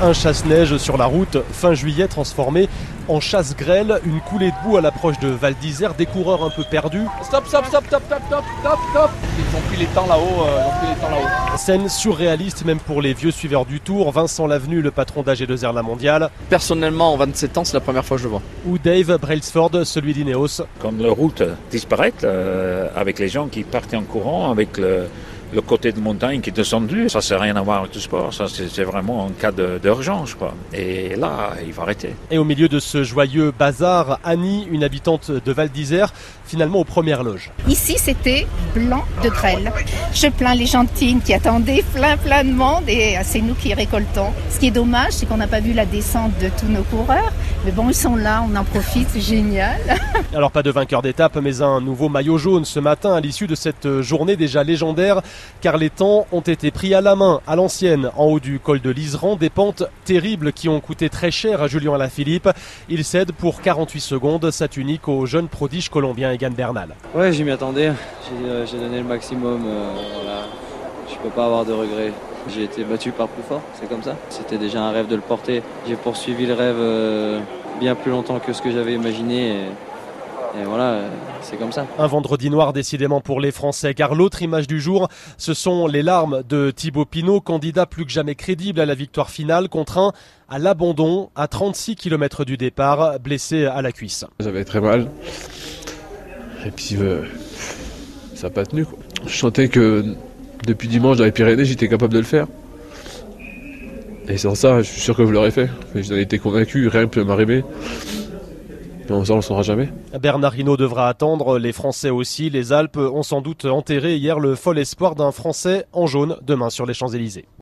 Un chasse-neige sur la route, fin juillet transformé en chasse-grêle, une coulée de boue à l'approche de Val d'Isère, des coureurs un peu perdus. Stop, stop, stop, stop, stop, stop, stop, stop Ils ont pris les temps là-haut, euh, ils ont pris les temps là-haut. Scène surréaliste même pour les vieux suiveurs du Tour, Vincent Lavenu, le patron d'AG2R La Mondiale, Personnellement, en 27 ans, c'est la première fois que je le vois. ou Dave Brailsford, celui d'Ineos. Quand la route disparaît, euh, avec les gens qui partent en courant, avec le, le côté de montagne qui est descendu, ça n'a rien à voir avec le sport. Ça, c'est c'est vraiment un cas de- d'urgence. quoi. Et là, il va arrêter. Et au milieu de ce joyeux bazar, Annie, une habitante de Val d'Isère, finalement aux premières loges. Ici, c'était blanc de grêle. Je plains les gentines qui attendaient plein plein de monde et c'est nous qui récoltons. Ce qui est dommage, c'est qu'on n'a pas vu la descente de tous nos coureurs. Mais bon, ils sont là, on en profite, c'est génial. Alors pas de vainqueur d'étape, mais un nouveau maillot jaune ce matin à l'issue de cette journée déjà légendaire, car les temps ont été pris à la main, à l'ancienne, en haut du col de l'Iseran, des pentes terribles qui ont coûté très cher à Julien Alaphilippe. Il cède pour 48 secondes sa tunique au jeune prodige colombien Egan Bernal. Ouais, j'y m'y attendais. J'ai euh, j'ai donné le maximum. euh, voilà. Je peux pas avoir de regrets. J'ai été battu par plus fort, c'est comme ça. C'était déjà un rêve de le porter. J'ai poursuivi le rêve euh, bien plus longtemps que ce que j'avais imaginé. Et, et voilà, euh, c'est comme ça. Un vendredi noir décidément pour les Français, car l'autre image du jour, ce sont les larmes de Thibaut Pinot, candidat plus que jamais crédible à la victoire finale, contraint à l'abandon à 36 km du départ, blessé à la cuisse. J'avais très mal. Et puis, euh, ça n'a pas tenu. Quoi. Je sentais que depuis dimanche dans les Pyrénées, j'étais capable de le faire. Et sans ça, je suis sûr que je l'aurais fait. J'en étais convaincu, rien ne peut m'arriver. On ne le saura jamais. Bernard Hinault devra attendre, les Français aussi. Les Alpes ont sans doute enterré hier le fol espoir d'un Français en jaune demain sur les Champs-Élysées.